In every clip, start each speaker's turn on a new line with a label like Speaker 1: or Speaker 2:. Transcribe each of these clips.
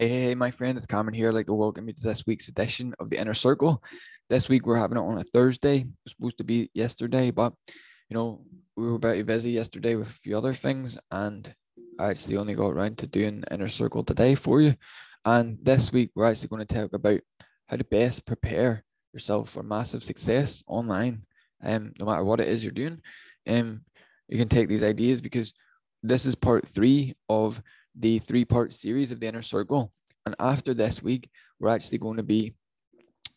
Speaker 1: Hey, hey, my friend, it's Cameron here. I'd like to welcome you to this week's edition of the Inner Circle. This week we're having it on a Thursday. It was supposed to be yesterday, but you know, we were very busy yesterday with a few other things, and I actually only got around to doing Inner Circle today for you. And this week we're actually going to talk about how to best prepare yourself for massive success online. Um, no matter what it is you're doing. Um, you can take these ideas because this is part three of the three part series of the inner circle. And after this week, we're actually going to be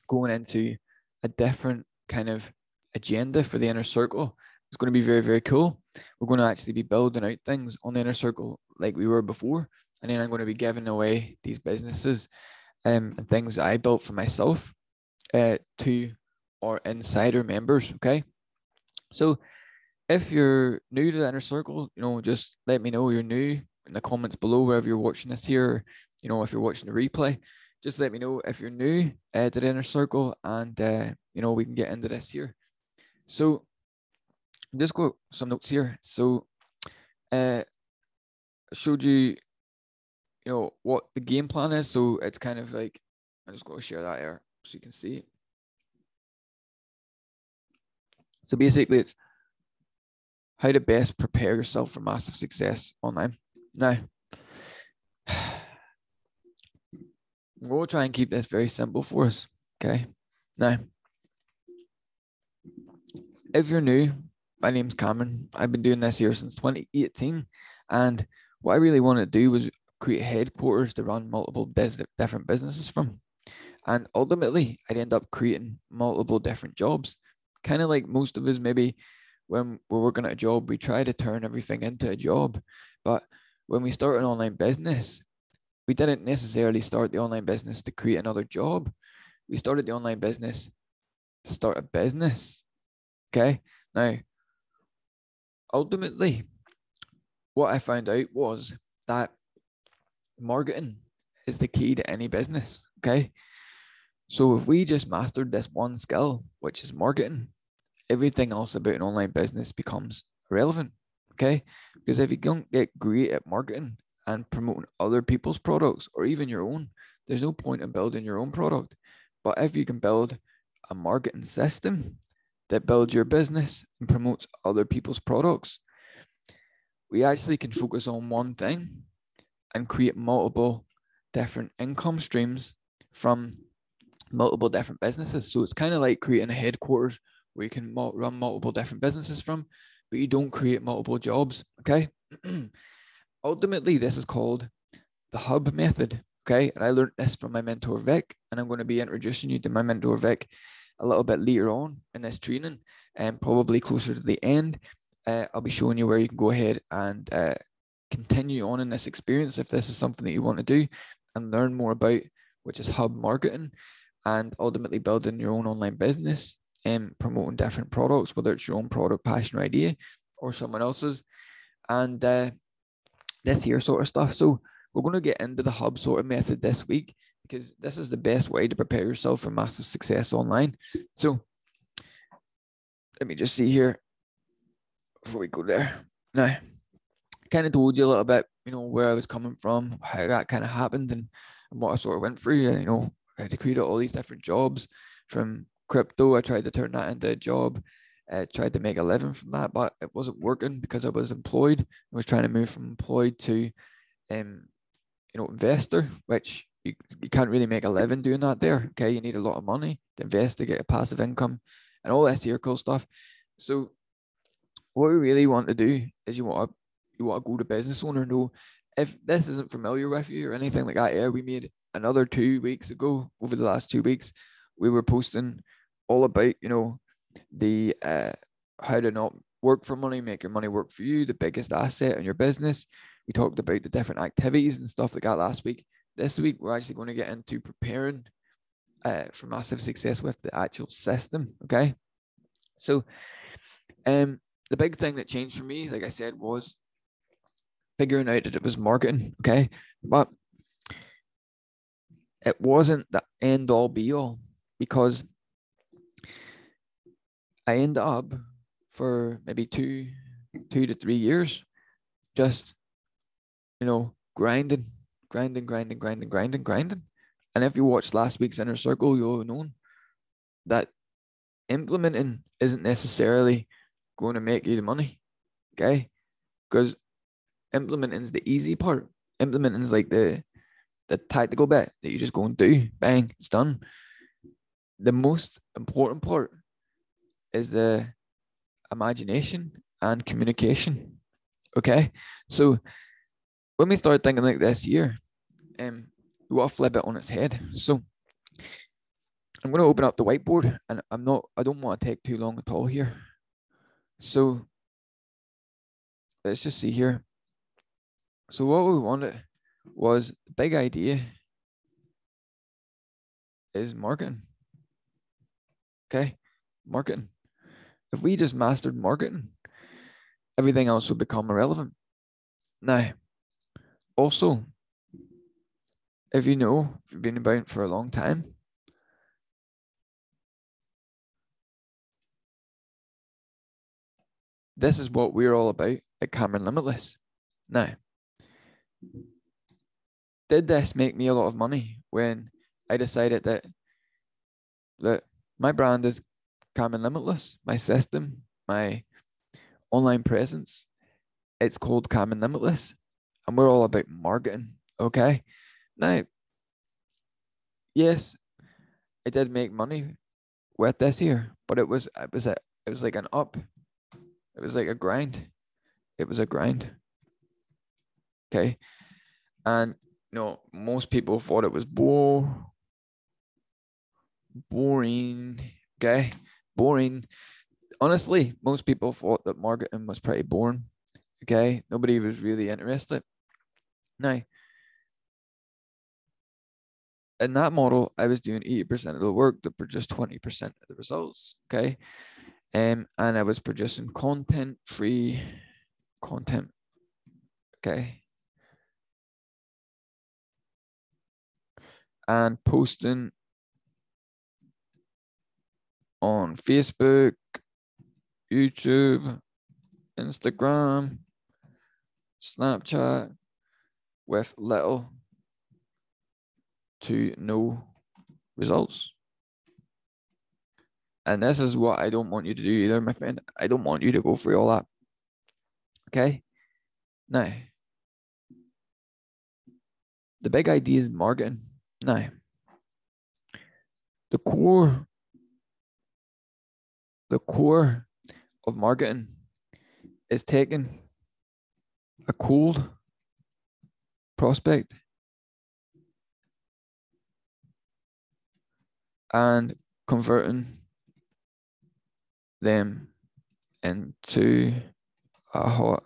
Speaker 1: going into a different kind of agenda for the inner circle. It's going to be very, very cool. We're going to actually be building out things on the inner circle like we were before. And then I'm going to be giving away these businesses um, and things I built for myself uh, to our insider members. Okay. So if you're new to the inner circle, you know, just let me know you're new in the comments below wherever you're watching this here. You know, if you're watching the replay, just let me know if you're new uh, to the inner circle, and uh, you know we can get into this here. So, just got some notes here. So, uh, showed you, you know, what the game plan is. So it's kind of like I'm just going to share that here so you can see. So basically, it's how to best prepare yourself for massive success online. Now, we'll try and keep this very simple for us. Okay. Now, if you're new, my name's Cameron. I've been doing this here since 2018. And what I really wanted to do was create headquarters to run multiple different businesses from. And ultimately, I'd end up creating multiple different jobs. Kind of like most of us, maybe when we're working at a job, we try to turn everything into a job. But when we start an online business, we didn't necessarily start the online business to create another job. We started the online business to start a business. Okay. Now, ultimately, what I found out was that marketing is the key to any business. Okay. So if we just mastered this one skill, which is marketing, everything else about an online business becomes irrelevant. Okay. Because mm-hmm. if you don't get great at marketing and promoting other people's products or even your own, there's no point in building your own product. But if you can build a marketing system that builds your business and promotes other people's products, we actually can focus on one thing and create multiple different income streams from multiple different businesses. So it's kind of like creating a headquarters where you can run multiple different businesses from but you don't create multiple jobs. Okay. Ultimately, this is called the hub method. Okay. And I learned this from my mentor, Vic, and I'm going to be introducing you to my mentor, Vic, a little bit later on in this training and probably closer to the end. Uh, I'll be showing you where you can go ahead and uh, continue on in this experience if this is something that you want to do and learn more about, which is hub marketing and ultimately building your own online business and promoting different products, whether it's your own product, passion, or idea, or someone else's, and uh, this here sort of stuff. So we're going to get into the hub sort of method this week because this is the best way to prepare yourself for massive success online. So let me just see here before we go there. Now, kind of told you a little bit, you know, where I was coming from, how that kind of happened, and, and what I sort of went through. You know, I had to create all these different jobs from crypto. I tried to turn that into a job. I tried to make a living from that, but it wasn't working because I was employed. I was trying to move from employed to, um, you know, investor, which you, you can't really make a living doing that there. Okay, you need a lot of money to invest to get a passive income and all this here cool stuff. So, what we really want to do is you want to you want to go to business owner. Know if this isn't familiar with you or anything like that. Yeah, we made another two weeks ago over the last two weeks. We were posting all about you know the uh, how to not work for money, make your money work for you, the biggest asset in your business. We talked about the different activities and stuff that last week. This week, we're actually going to get into preparing uh, for massive success with the actual system. Okay. So, um, the big thing that changed for me, like I said, was figuring out that it was marketing. Okay. But it wasn't the end all be all because I end up for maybe two, two to three years, just you know, grinding, grinding, grinding, grinding, grinding, grinding. And if you watched last week's inner circle, you'll have known that implementing isn't necessarily going to make you the money. Okay. Because implementing is the easy part. Implementing is like the the tactical bit that you just go and do. Bang, it's done. The most important part is the imagination and communication. Okay. So when we start thinking like this here, um, we want to flip it on its head. So I'm going to open up the whiteboard and I'm not, I don't want to take too long at all here. So let's just see here. So what we wanted was the big idea is marketing. Okay, marketing. If we just mastered marketing, everything else would become irrelevant. Now, also, if you know, if you've been about for a long time, this is what we're all about at Cameron Limitless. Now, did this make me a lot of money when I decided that that my brand is Cameron Limitless, my system, my online presence, it's called Cameron Limitless, and we're all about marketing. Okay, now, yes, I did make money with this year, but it was it was a it was like an up it was like a grind. It was a grind. Okay. And you know, most people thought it was bore boring. Okay. Boring. Honestly, most people thought that marketing was pretty boring. Okay. Nobody was really interested. Now, in that model, I was doing 80% of the work to produce 20% of the results. Okay. Um, and I was producing content free content. Okay. And posting on Facebook, YouTube, Instagram, Snapchat with little to no results. And this is what I don't want you to do either, my friend. I don't want you to go through all that. Okay? Now, the big idea is marketing. Now, the core, the core of marketing is taking a cold prospect and converting them into a hot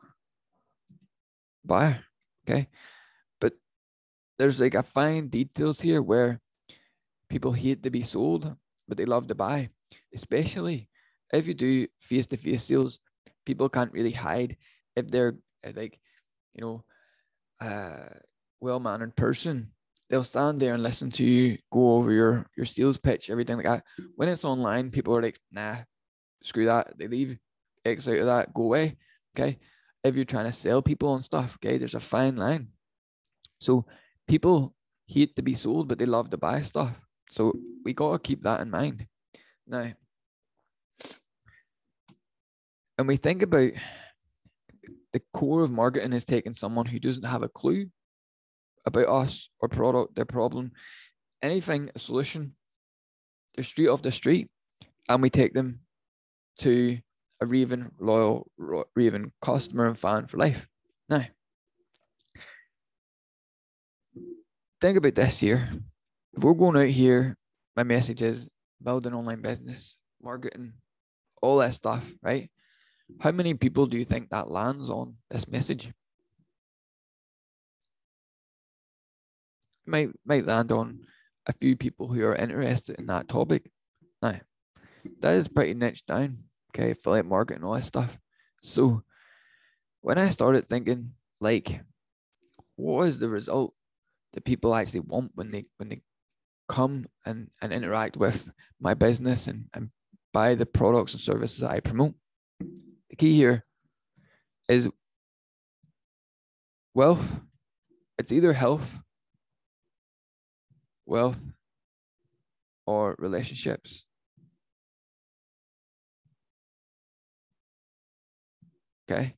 Speaker 1: buyer. Okay. But there's like a fine details here where people hate to be sold, but they love to buy, especially if you do face to face sales. People can't really hide if they're uh, like, you know, uh, well mannered person. They'll stand there and listen to you go over your your sales pitch, everything like that. When it's online, people are like, nah, screw that. They leave X out of that, go away. Okay. If you're trying to sell people on stuff, okay, there's a fine line. So people hate to be sold, but they love to buy stuff. So we gotta keep that in mind. Now, and we think about the core of marketing is taking someone who doesn't have a clue about us or product, their problem, anything, a solution, they're straight off the street, and we take them to a Raven loyal Raven customer and fan for life. Now, think about this here. If we're going out here, my message is build an online business, marketing, all that stuff, right? How many people do you think that lands on this message? Might might land on a few people who are interested in that topic. Now, that is pretty niche down okay, affiliate marketing, all that stuff. So when I started thinking, like, what is the result that people actually want when they when they come and, and interact with my business and, and buy the products and services that I promote? Key here is wealth. It's either health wealth, or relationships? Okay.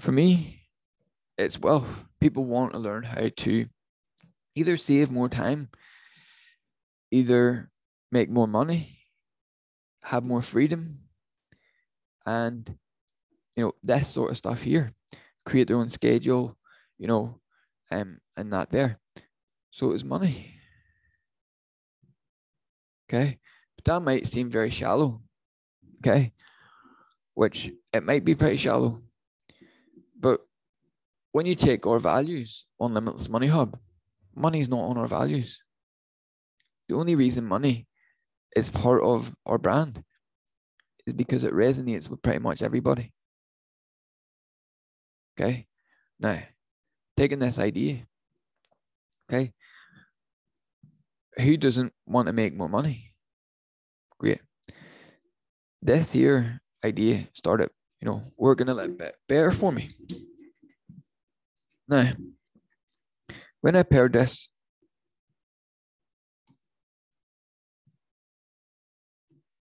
Speaker 1: For me, it's wealth. People want to learn how to either save more time, either make more money, have more freedom, and you know, that sort of stuff here. Create their own schedule, you know, um, and that there. So it's money. Okay. But that might seem very shallow. Okay. Which it might be pretty shallow. But when you take our values on Limitless Money Hub, money is not on our values. The only reason money is part of our brand is because it resonates with pretty much everybody. Okay. Now, taking this idea, okay, who doesn't want to make more money? Great. This here idea started, you know, working a little bit better for me. Now, when I paired this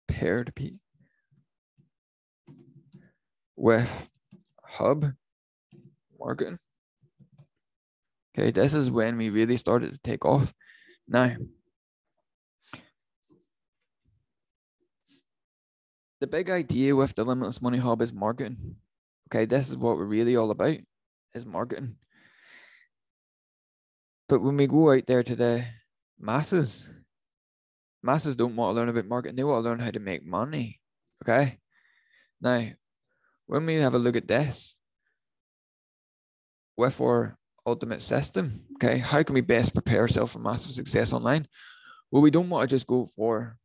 Speaker 1: paired P with hub marketing. Okay, this is when we really started to take off. Now, the big idea with the Limitless Money Hub is marketing. Okay, this is what we're really all about, is marketing. But when we go out there to the masses, masses don't want to learn about marketing. They want to learn how to make money. Okay. Now, when we have a look at this with our ultimate system, okay, how can we best prepare ourselves for massive success online? Well, we don't want to just go for,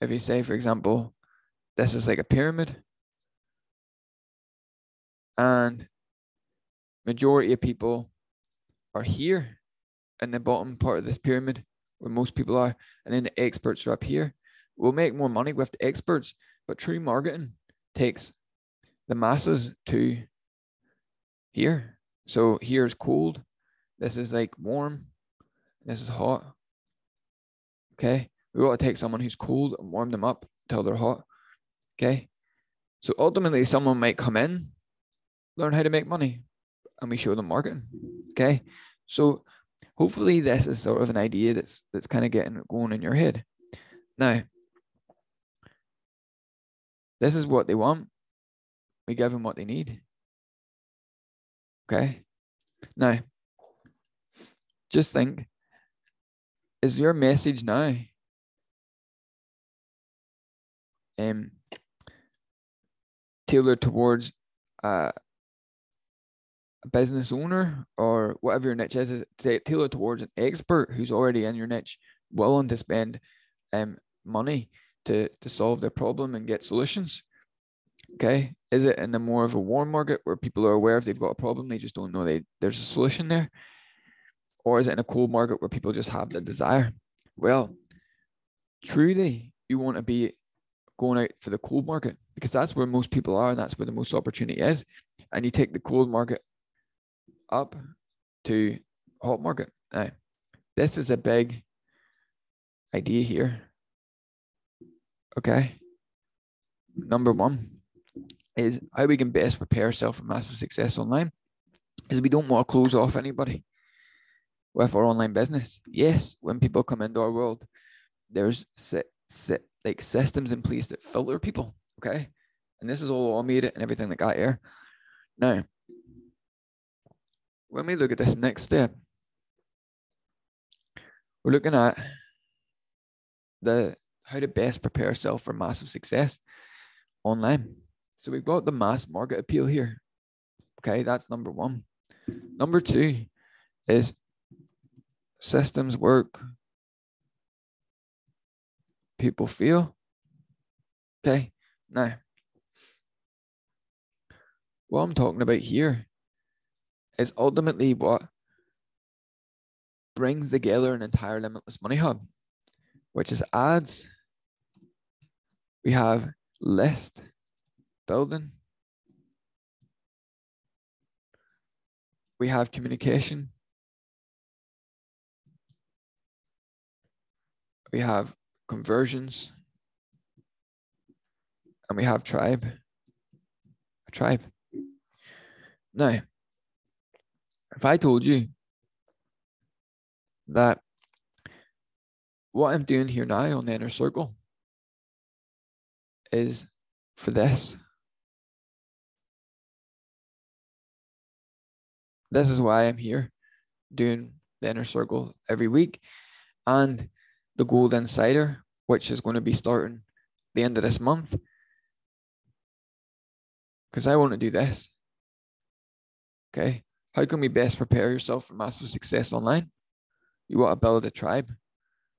Speaker 1: if you say, for example, this is like a pyramid, and majority of people are here in the bottom part of this pyramid where most people are, and then the experts are up here. We'll make more money with the experts, but true marketing takes the masses to here. So here's cold. This is like warm. This is hot. Okay. We want to take someone who's cold and warm them up until they're hot. Okay. So ultimately, someone might come in, learn how to make money, and we show them marketing. Okay. So hopefully this is sort of an idea that's that's kind of getting going in your head. Now, this is what they want. We give them what they need. Okay. Now, just think is your message now um, tailored towards uh, business owner or whatever your niche is, is tailored towards an expert who's already in your niche, willing to spend um money to to solve their problem and get solutions. Okay, is it in the more of a warm market where people are aware if they've got a problem, they just don't know they there's a solution there, or is it in a cold market where people just have the desire? Well, truly, you want to be going out for the cold market because that's where most people are and that's where the most opportunity is. And you take the cold market up to hot market. Now, this is a big idea here. Okay. Number one is how we can best prepare ourselves for massive success online is we don't want to close off anybody with our online business. Yes, when people come into our world, there's like systems in place that filter people. Okay. And this is all automated and everything that here. Now, when we look at this next step, we're looking at the how to best prepare yourself for massive success online. So we've got the mass market appeal here. Okay, that's number one. Number two is systems work. People feel. Okay, now what I'm talking about here is ultimately what brings together an entire limitless money hub, which is ads. We have list building. we have communication. We have conversions. And we have tribe. A tribe. Now, if I told you that what I'm doing here now on the inner circle is for this. This is why I'm here doing the inner circle every week and the gold insider, which is going to be starting the end of this month. Because I want to do this. Okay. How can we best prepare yourself for massive success online? You want to build a tribe.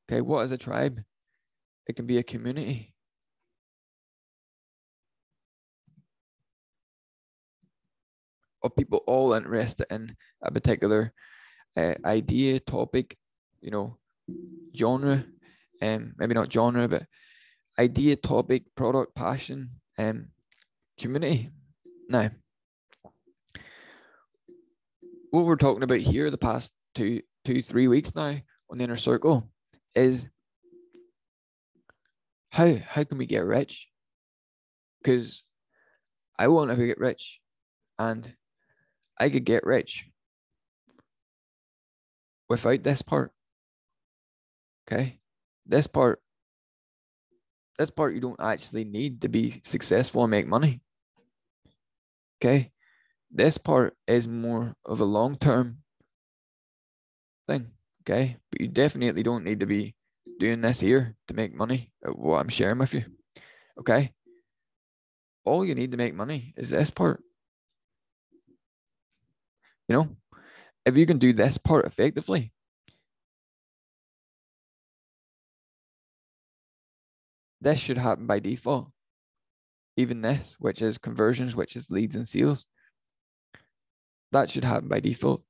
Speaker 1: Okay. What is a tribe? It can be a community. Of people all interested in a particular uh, idea, topic, you know, genre, and um, maybe not genre, but idea, topic, product, passion, and um, community. Now, what we're talking about here the past two, two, three weeks now on the inner circle is how how can we get rich? Because I want to get rich, and I could get rich without this part. Okay, this part, this part you don't actually need to be successful and make money. Okay. This part is more of a long term thing. Okay. But you definitely don't need to be doing this here to make money uh, what I'm sharing with you. Okay. All you need to make money is this part. You know, if you can do this part effectively, this should happen by default even this, which is conversions, which is leads and sales. That should happen by default.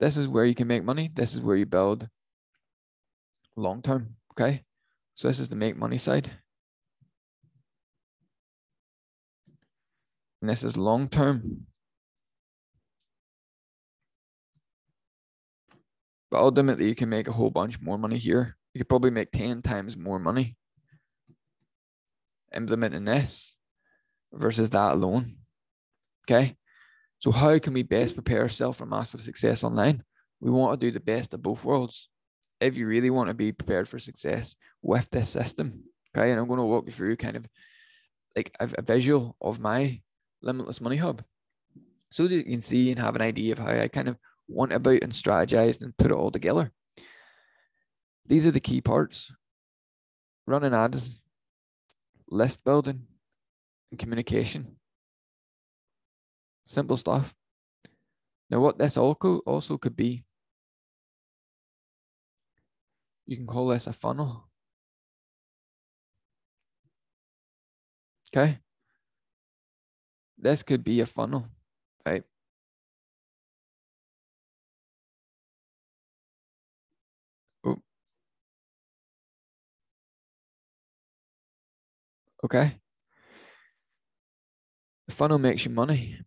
Speaker 1: This is where you can make money. This is where you build long term. Okay. So this is the make money side. And this is long term. But ultimately, you can make a whole bunch more money here. You could probably make 10 times more money implementing this versus that alone. Okay. So, how can we best prepare ourselves for massive success online? We want to do the best of both worlds. If you really want to be prepared for success with this system, okay, and I'm going to walk you through kind of like a, a visual of my limitless money hub so that you can see and have an idea of how I kind of went about and strategized and put it all together. These are the key parts. Running ads, list building and communication. Simple stuff. Now, what this also also could be, you can call this a funnel. Okay. This could be a funnel, right? Okay. The funnel makes you money.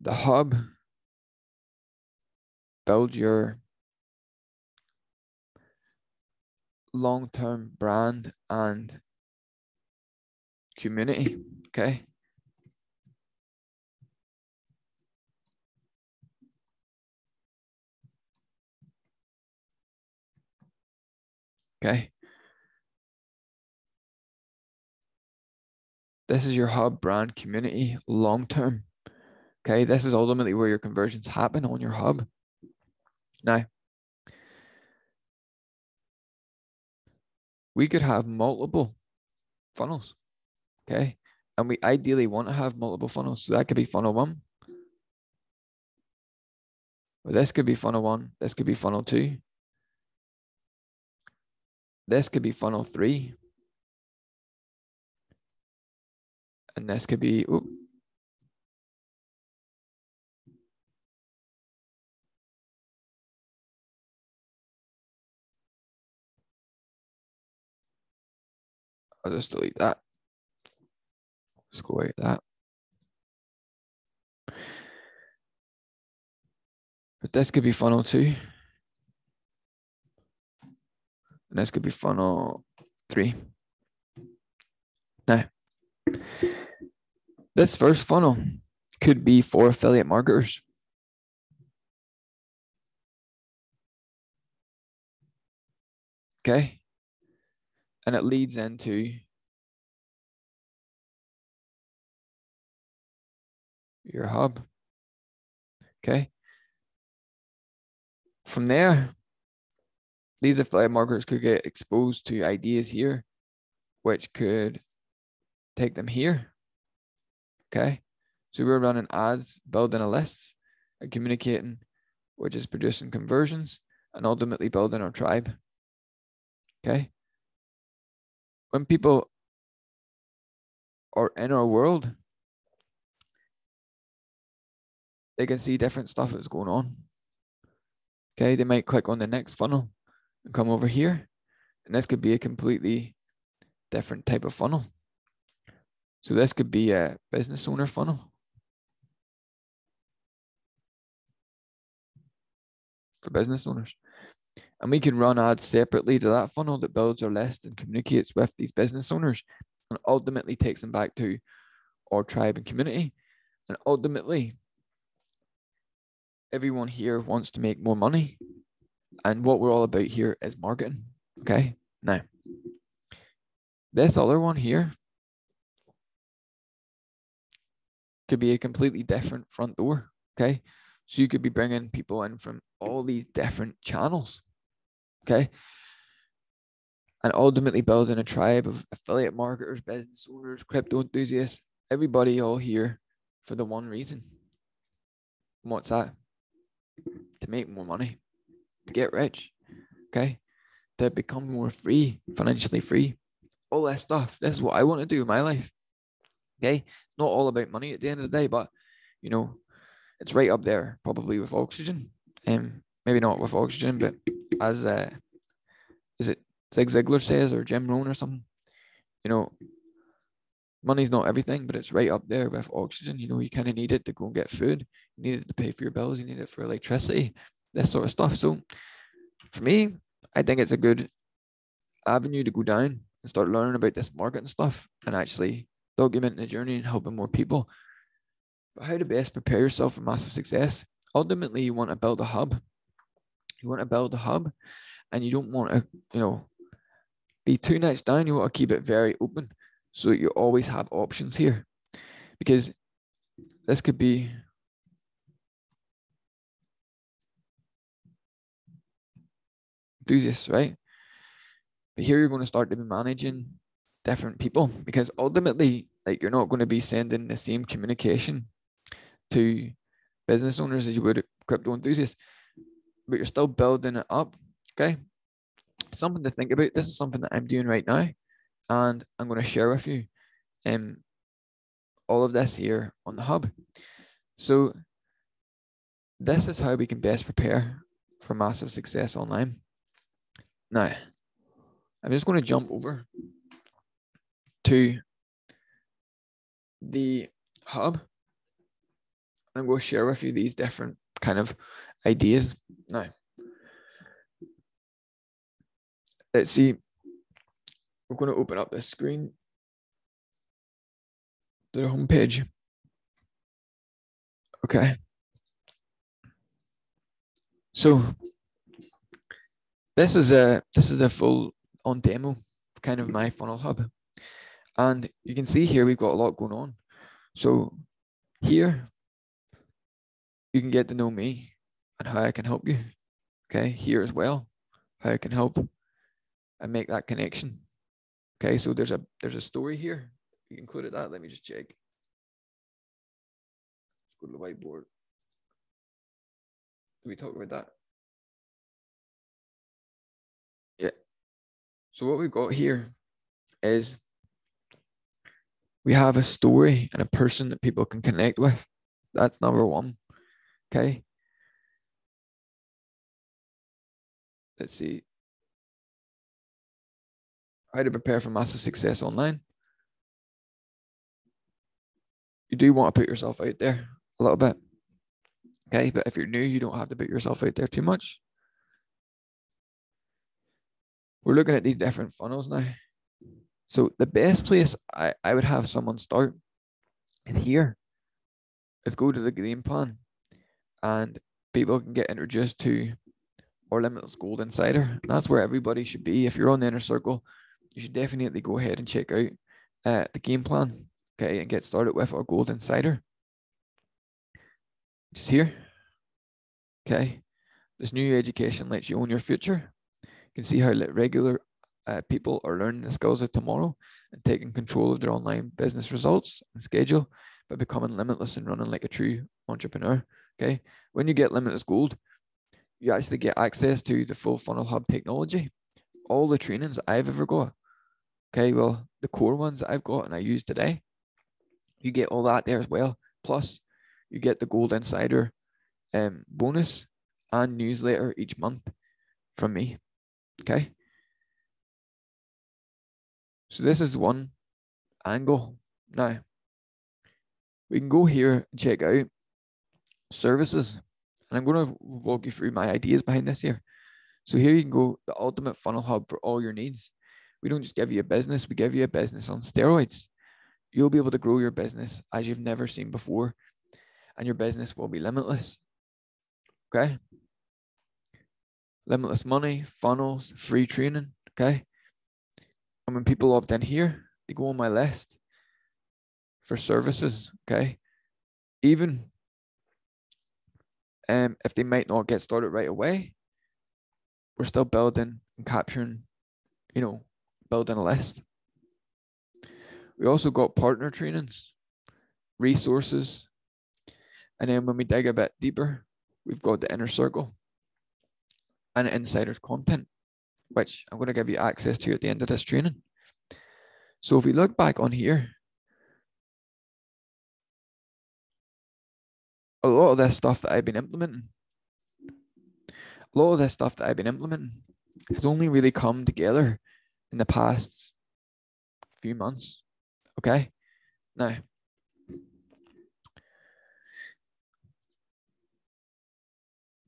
Speaker 1: The hub build your long-term brand and community. Okay. Okay. This is your hub brand community long term. Okay, this is ultimately where your conversions happen on your hub. Now, we could have multiple funnels. Okay, and we ideally want to have multiple funnels. So that could be funnel one. Or this could be funnel one. This could be funnel two. This could be funnel three. And this could be, oops. I'll just delete that. Just go away that. But this could be funnel two. And this could be funnel three. No this first funnel could be for affiliate marketers. Okay. And it leads into your hub. Okay. From there, these affiliate marketers could get exposed to ideas here, which could take them here. Okay. So we're running ads, building a list, and communicating, which is producing conversions and ultimately building our tribe. Okay. When people are in our world, they can see different stuff that's going on. Okay, they might click on the next funnel and come over here. And this could be a completely different type of funnel. So this could be a business owner funnel. For business owners. And we can run ads separately to that funnel that builds our list and communicates with these business owners and ultimately takes them back to our tribe and community. And ultimately, everyone here wants to make more money. And what we're all about here is marketing. Okay. Now, this other one here could be a completely different front door. Okay. So you could be bringing people in from all these different channels. Okay. And ultimately building a tribe of affiliate marketers, business owners, crypto enthusiasts, everybody all here for the one reason. what's that? to make more money, to get rich, okay, to become more free, financially free, all that stuff. This is what I want to do in my life. Okay, not all about money at the end of the day, but you know, it's right up there, probably with oxygen. Um, maybe not with oxygen, but as uh, is it Zig Ziglar says or Jim Rohn or something, you know, money's not everything, but it's right up there with oxygen. You know, you kind of need it to go and get food. You need it to pay for your bills. You need it for electricity, this sort of stuff. So for me, I think it's a good avenue to go down and start learning about this market and stuff and actually documenting the journey and helping more people. But how to best prepare yourself for massive success? Ultimately, you want to build a hub. You want to build a hub and you don't want to, you know, be too nice down. You want to keep it very open so you always have options here because this could be enthusiasts, right? But here you're going to start to be managing different people because ultimately, like you're not going to be sending the same communication to business owners as you would crypto enthusiasts, but you're still building it up. Okay. Something to think about. This is something that I'm doing right now and I'm going to share with you um, all of this here on the hub. So this is how we can best prepare for massive success online. Now, I'm just going to jump over to the hub. I'm going to share with you these different kind of ideas. Now, let's see we're going to open up this screen to the home page. Okay. So this is a this is a full on demo kind of my funnel hub. And you can see here we've got a lot going on. So here you can get to know me and how I can help you. Okay, here as well, how I can help and make that connection. Okay, so there's a there's a story here. You included that. Let me just check. Let's go to the whiteboard. Did we talk about that? Yeah. So what we've got here is we have a story and a person that people can connect with. That's number one. Okay. Let's see how to prepare for massive success online. You do want to put yourself out there a little bit. Okay, but if you're new, you don't have to put yourself out there too much. We're looking at these different funnels now. So the best place I, I would have someone start is here. Is go to the game plan and people can get introduced to our limitless gold insider. That's where everybody should be. If you're on the inner circle, you should definitely go ahead and check out uh, the game plan. Okay, and get started with our gold insider. Just here. Okay. This new education lets you own your future. You can see how regular uh, people are learning the skills of tomorrow and taking control of their online business results and schedule by becoming limitless and running like a true entrepreneur. Okay. When you get limitless gold, you actually get access to the full funnel hub technology, all the trainings I've ever got. Okay. Well, the core ones that I've got and I use today, you get all that there as well. Plus, you get the gold insider um, bonus and newsletter each month from me. Okay. So this is one angle. Now, we can go here and check out services. And I'm going to walk you through my ideas behind this here. So here you can go the ultimate funnel hub for all your needs. We don't just give you a business, we give you a business on steroids. You'll be able to grow your business as you've never seen before, and your business will be limitless. Okay. Limitless money, funnels, free training. Okay. When people opt in here, they go on my list for services. Okay. Even um, if they might not get started right away, we're still building and capturing, you know, building a list. We also got partner trainings, resources, and then when we dig a bit deeper, we've got the inner circle and insiders content which I'm going to give you access to at the end of this training. So if we look back on here, a lot of this stuff that I've been implementing, a lot of this stuff that I've been implementing has only really come together in the past few months. Okay. Now,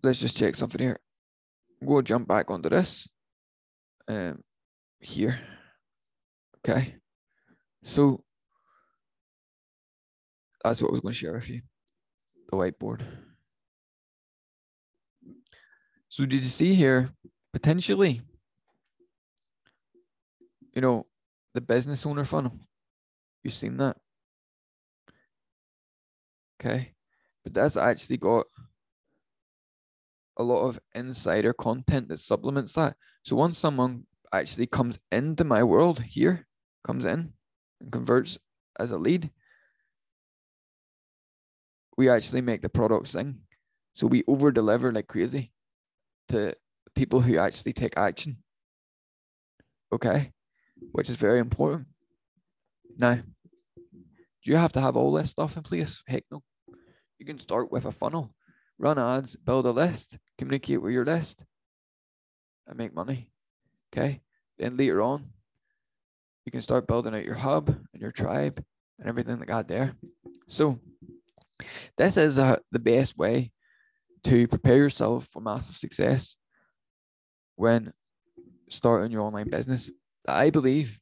Speaker 1: let's just check something here. To jump back onto this um, here. Okay. So that's what I was going to share with you. The whiteboard. So did you see here potentially, you know, the business owner funnel? You've seen that. Okay. But that's actually got a lot of insider content that supplements that. So once someone actually comes into my world here, comes in and converts as a lead, we actually make the product sing. So we over deliver like crazy to people who actually take action. Okay. Which is very important. Now, do you have to have all this stuff in place? Heck no. You can start with a funnel, run ads, build a list, communicate with your list, and make money. Okay. Then later on, you can start building out your hub and your tribe and everything that got there. So this is uh, the best way to prepare yourself for massive success when starting your online business. I believe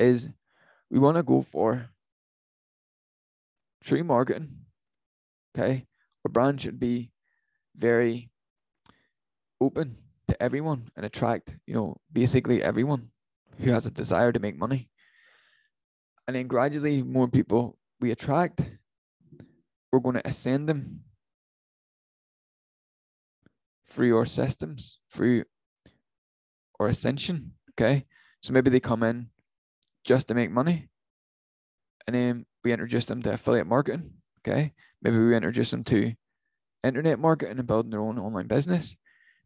Speaker 1: is we want to go for true marketing. Okay. Our brand should be very open to everyone and attract, you know, basically everyone who has a desire to make money. And then gradually, more people we attract, we're going to ascend them through our systems, through our ascension. Okay. So maybe they come in just to make money. And then we introduce them to affiliate marketing. Okay. Maybe we introduce them to internet marketing and building their own online business.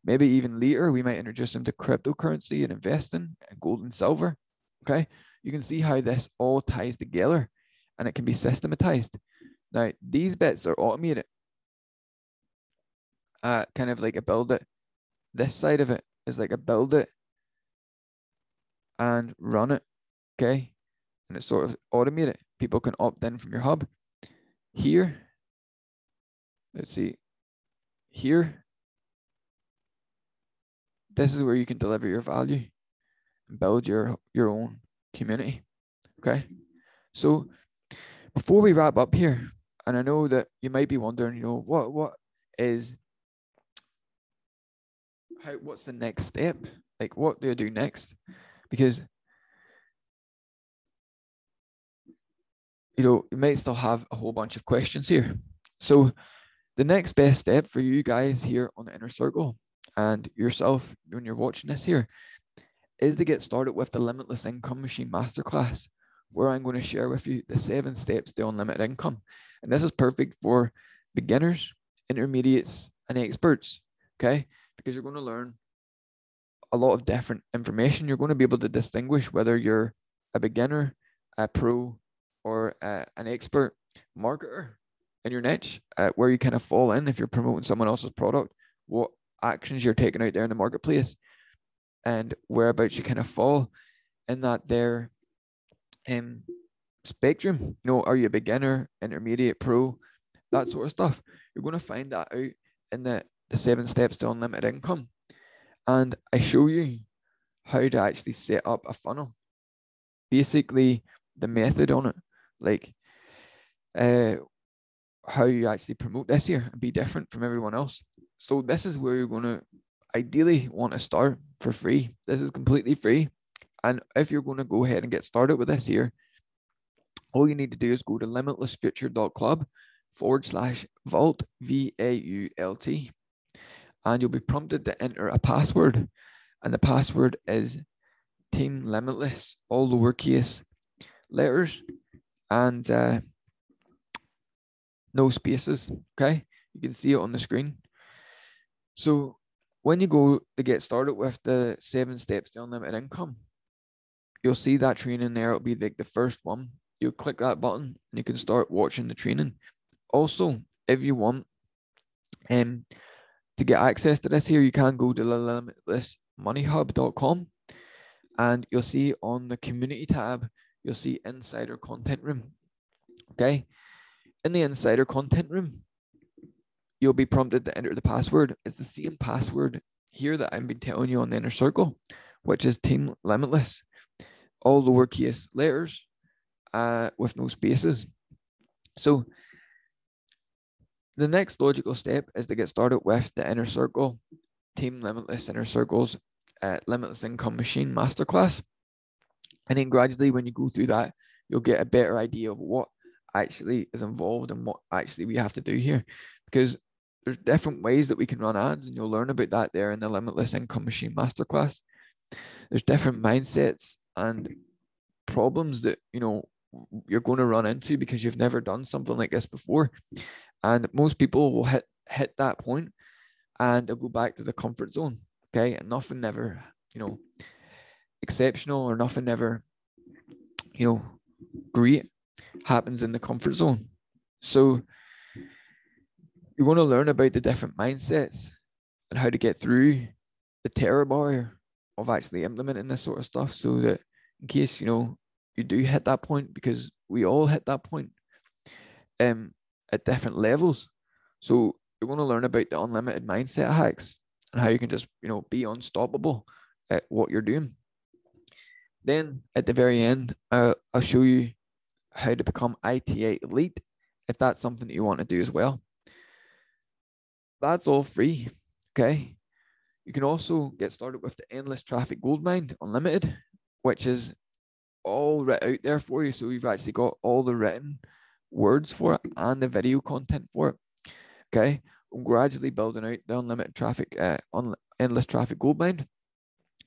Speaker 1: Maybe even later, we might introduce them to cryptocurrency and investing and gold and silver. Okay. You can see how this all ties together and it can be systematized. Now, these bits are automated. Uh, kind of like a build it. This side of it is like a build it and run it. Okay. And it's sort of automated. People can opt in from your hub. Here, let's see, here, this is where you can deliver your value and build your, your own community. Okay. So before we wrap up here, and I know that you might be wondering, you know, what what is how what's the next step? Like what do I do next? Because you know, you might still have a whole bunch of questions here. So the next best step for you guys here on the inner circle and yourself when you're watching this here is to get started with the Limitless Income Machine Masterclass, where I'm going to share with you the seven steps to unlimited income. And this is perfect for beginners, intermediates, and experts. Okay. Because you're going to learn a lot of different information. You're going to be able to distinguish whether you're a beginner, a pro, or an expert marketer in your niche, uh, where you kind of fall in if you're promoting someone else's product, what actions you're taking out there in the marketplace, and whereabouts you kind of fall in that there um, spectrum. You know, are you a beginner, intermediate, pro, that sort of stuff? You're going to find that out in the, the seven steps to unlimited income. And I show you how to actually set up a funnel. Basically, the method on it, like uh, how you actually promote this year and be different from everyone else. So this is where you're to ideally want to start for free. This is completely free. And if you're going to go ahead and get started with this here, all you need to do is go to limitlessfuture.club forward slash vault, V A U L T, and you'll be prompted to enter a password. And the password is Team Limitless, all lowercase letters and uh, no spaces. Okay, you can see it on the screen. So when you go to get started with the seven steps to unlimited income, you'll see that training there. It'll be like the first one. You'll click that button and you can start watching the training. Also, if you want um, to get access to this here, you can go to limitlessmoneyhub.com and you'll see on the community tab, you'll see insider content room. Okay. In the insider content room, you'll be prompted to enter the password. It's the same password here that I've been telling you on the inner circle, which is Team Limitless, all lowercase letters uh, with no spaces. So the next logical step is to get started with the inner circle, Team Limitless Inner Circles, uh, Limitless Income Machine Masterclass. And then gradually, when you go through that, you'll get a better idea of what actually is involved and what actually we have to do here. Because there's different ways that we can run ads, and you'll learn about that there in the Limitless Income Machine Masterclass. There's different mindsets and problems that you know you're going to run into because you've never done something like this before. And most people will hit hit that point and they'll go back to the comfort zone. Okay. And nothing never, you know, exceptional or nothing ever you know, great happens in the comfort zone. So you're going to learn about the different mindsets and how to get through the terror barrier of actually implementing this sort of stuff so that in case you know you do hit that point because we all hit that point um at different levels. So you want to learn about the unlimited mindset hacks and how you can just you know be unstoppable at what you're doing. Then at the very end uh, i'll show you how to become ita elite if that's something that you want to do as well that's all free. Okay. You can also get started with the Endless Traffic Goldmine Unlimited, which is all right out there for you. So we've actually got all the written words for it and the video content for it. Okay. I'm gradually building out the unlimited traffic, uh, un- endless traffic goldmine.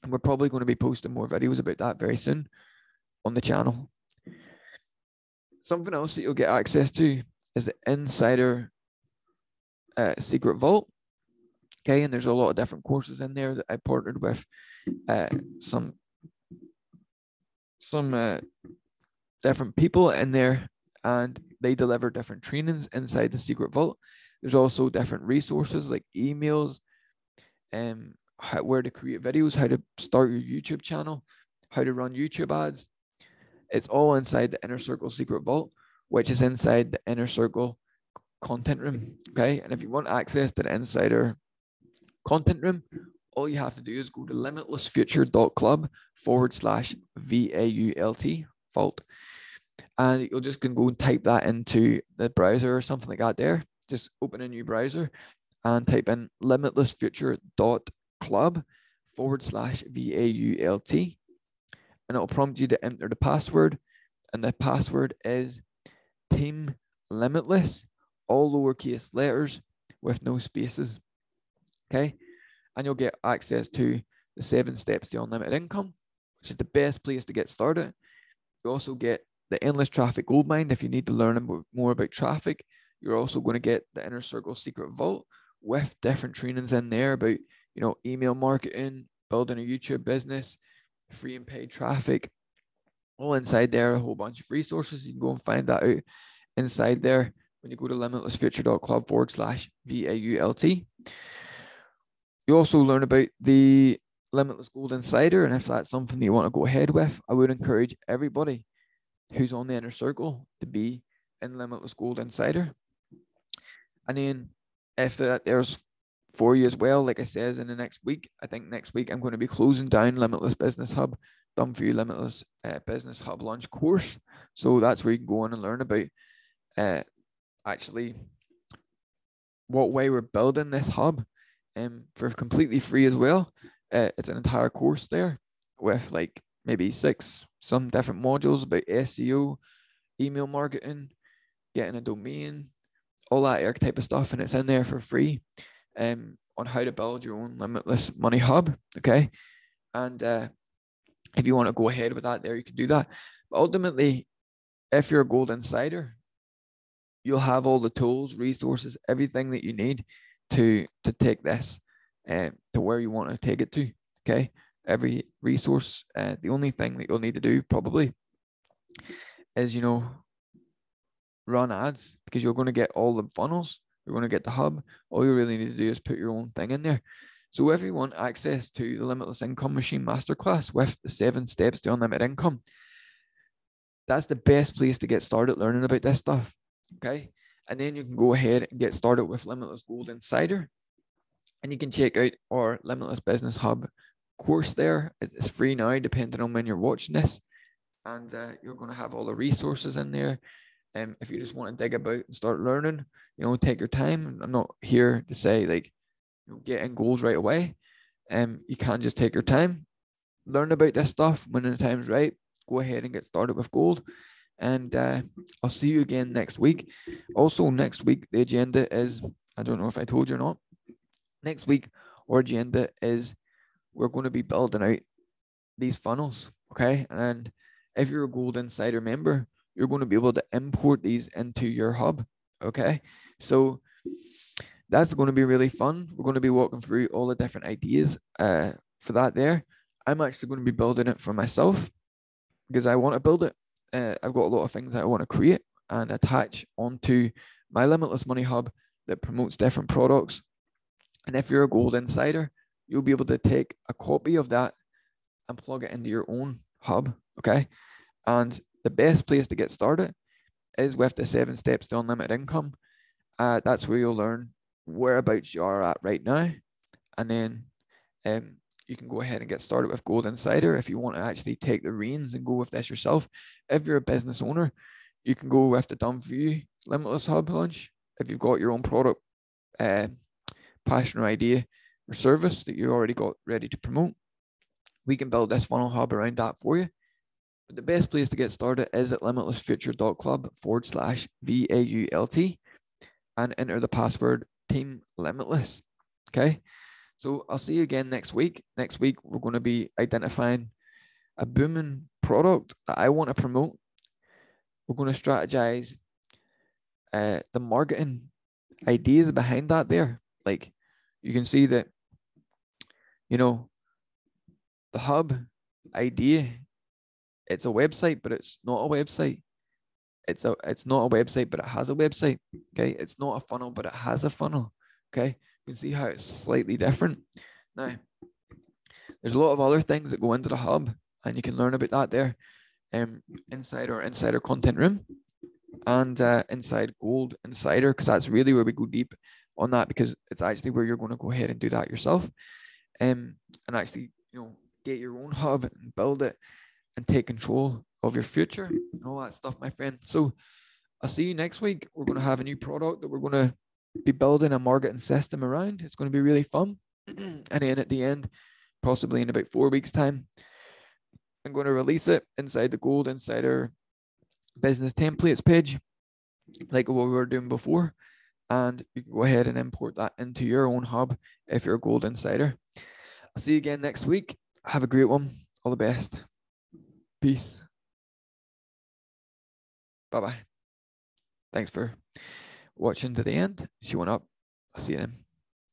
Speaker 1: And we're probably going to be posting more videos about that very soon on the channel. Something else that you'll get access to is the insider uh, Secret Vault. Okay, and there's a lot of different courses in there that I partnered with uh, some some uh, different people in there, and they deliver different trainings inside the Secret Vault. There's also different resources like emails, um, how, where to create videos, how to start your YouTube channel, how to run YouTube ads. It's all inside the Inner Circle Secret Vault, which is inside the Inner Circle content room. Okay. And if you want access to the insider content room, all you have to do is go to limitlessfuture.club forward slash VAULT vault. And you'll just can go and type that into the browser or something like that there. Just open a new browser and type in limitlessfuture.club forward slash VAULT. And it'll prompt you to enter the password. And the password is team limitless, all lowercase letters with no spaces. Okay. And you'll get access to the seven steps to unlimited income, which is the best place to get started. You also get the endless traffic goldmine if you need to learn more about traffic. You're also going to get the inner circle secret vault with different trainings in there about you know email marketing, building a YouTube business, free and paid traffic. All inside there, a whole bunch of resources. You can go and find that out inside there when you go to limitlessfuture.club forward slash VAULT. You also learn about the Limitless Gold Insider, and if that's something you want to go ahead with, I would encourage everybody who's on the inner circle to be in Limitless Gold Insider. And then if that there's for you as well, like I says in the next week, I think next week I'm going to be closing down Limitless Business Hub, done for you Limitless uh, Business Hub launch course. So that's where you can go on and learn about uh, actually what way we're building this hub um, for completely free as well. Uh, it's an entire course there with like maybe six, some different modules about SEO, email marketing, getting a domain, all that type of stuff, and it's in there for free. Um, on how to build your own limitless money hub. Okay, and uh, if you want to go ahead with that, there you can do that. But ultimately, if you're a gold insider, you'll have all the tools, resources, everything that you need to to take this uh, to where you want to take it to. Okay, every resource. Uh, the only thing that you'll need to do probably is you know run ads because you're going to get all the funnels. You're going to get the hub. All you really need to do is put your own thing in there. So if you want access to the Limitless Income Machine Masterclass with the seven steps to unlimited income, that's the best place to get started learning about this stuff. Okay. And then you can go ahead and get started with Limitless Gold Insider. And you can check out our Limitless Business Hub course there. It's free now, depending on when you're watching this. And uh, you're going to have all the resources in there. And um, if you just want to dig about and start learning, you know, take your time. I'm not here to say like, you know, get in goals right away. Um, you can just take your time, learn about this stuff. When the time's right, go ahead and get started with gold. And uh, I'll see you again next week. Also, next week the agenda is I don't know if I told you or not. Next week our agenda is we're going to be building out these funnels. Okay. And if you're a Gold Insider member, you're going to be able to import these into your hub. Okay. So that's going to be really fun. We're going to be walking through all the different ideas uh, for that there. I'm actually going to be building it for myself because I want to build it. Uh, I've got a lot of things that I want to create and attach onto my Limitless Money Hub that promotes different products. And if you're a gold insider, you'll be able to take a copy of that and plug it into your own hub. Okay. And the best place to get started is with the seven steps to unlimited income. Uh, that's where you'll learn whereabouts you are at right now. And then um, you can go ahead and get started with Gold Insider if you want to actually take the reins and go with this yourself. If you're a business owner, you can go with the done for you Limitless Hub launch. If you've got your own product, uh, passion or idea, or service that you already got ready to promote. We can build this funnel hub around that for you. But the best place to get started is at limitlessfuture.club forward slash VAULT and enter the password team limitless. Okay. So I'll see you again next week. Next week, we're going to be identifying a booming product that I want to promote. We're going to strategize uh, the marketing ideas behind that there. Like you can see that you know, the hub idea, it's a website, but it's not a website. It's a it's not a website, but it has a website. Okay. It's not a funnel, but it has a funnel. Okay. You can see how it's slightly different. Now, there's a lot of other things that go into the hub, and you can learn about that there um, inside our insider content room. and uh, inside Gold Insider because that's really where we go deep on that because it's actually where you're going to go ahead and do that yourself, um, and actually you know get your own hub and build it and take control of your future and all that stuff, my friend. So I'll see you next week. We're going to have a new product that we're going to be building a marketing system around. It's going to be really fun. and then at the end, possibly in about four weeks' time, I'm going to release it inside the Gold Insider business templates page, like what we were doing before. And you can go ahead and import that into your own hub if you're a Gold Insider. I'll see you again next week. Have a great one. All the best. Peace. Bye bye. Thanks for watching to the end. Showing up. I'll see you then.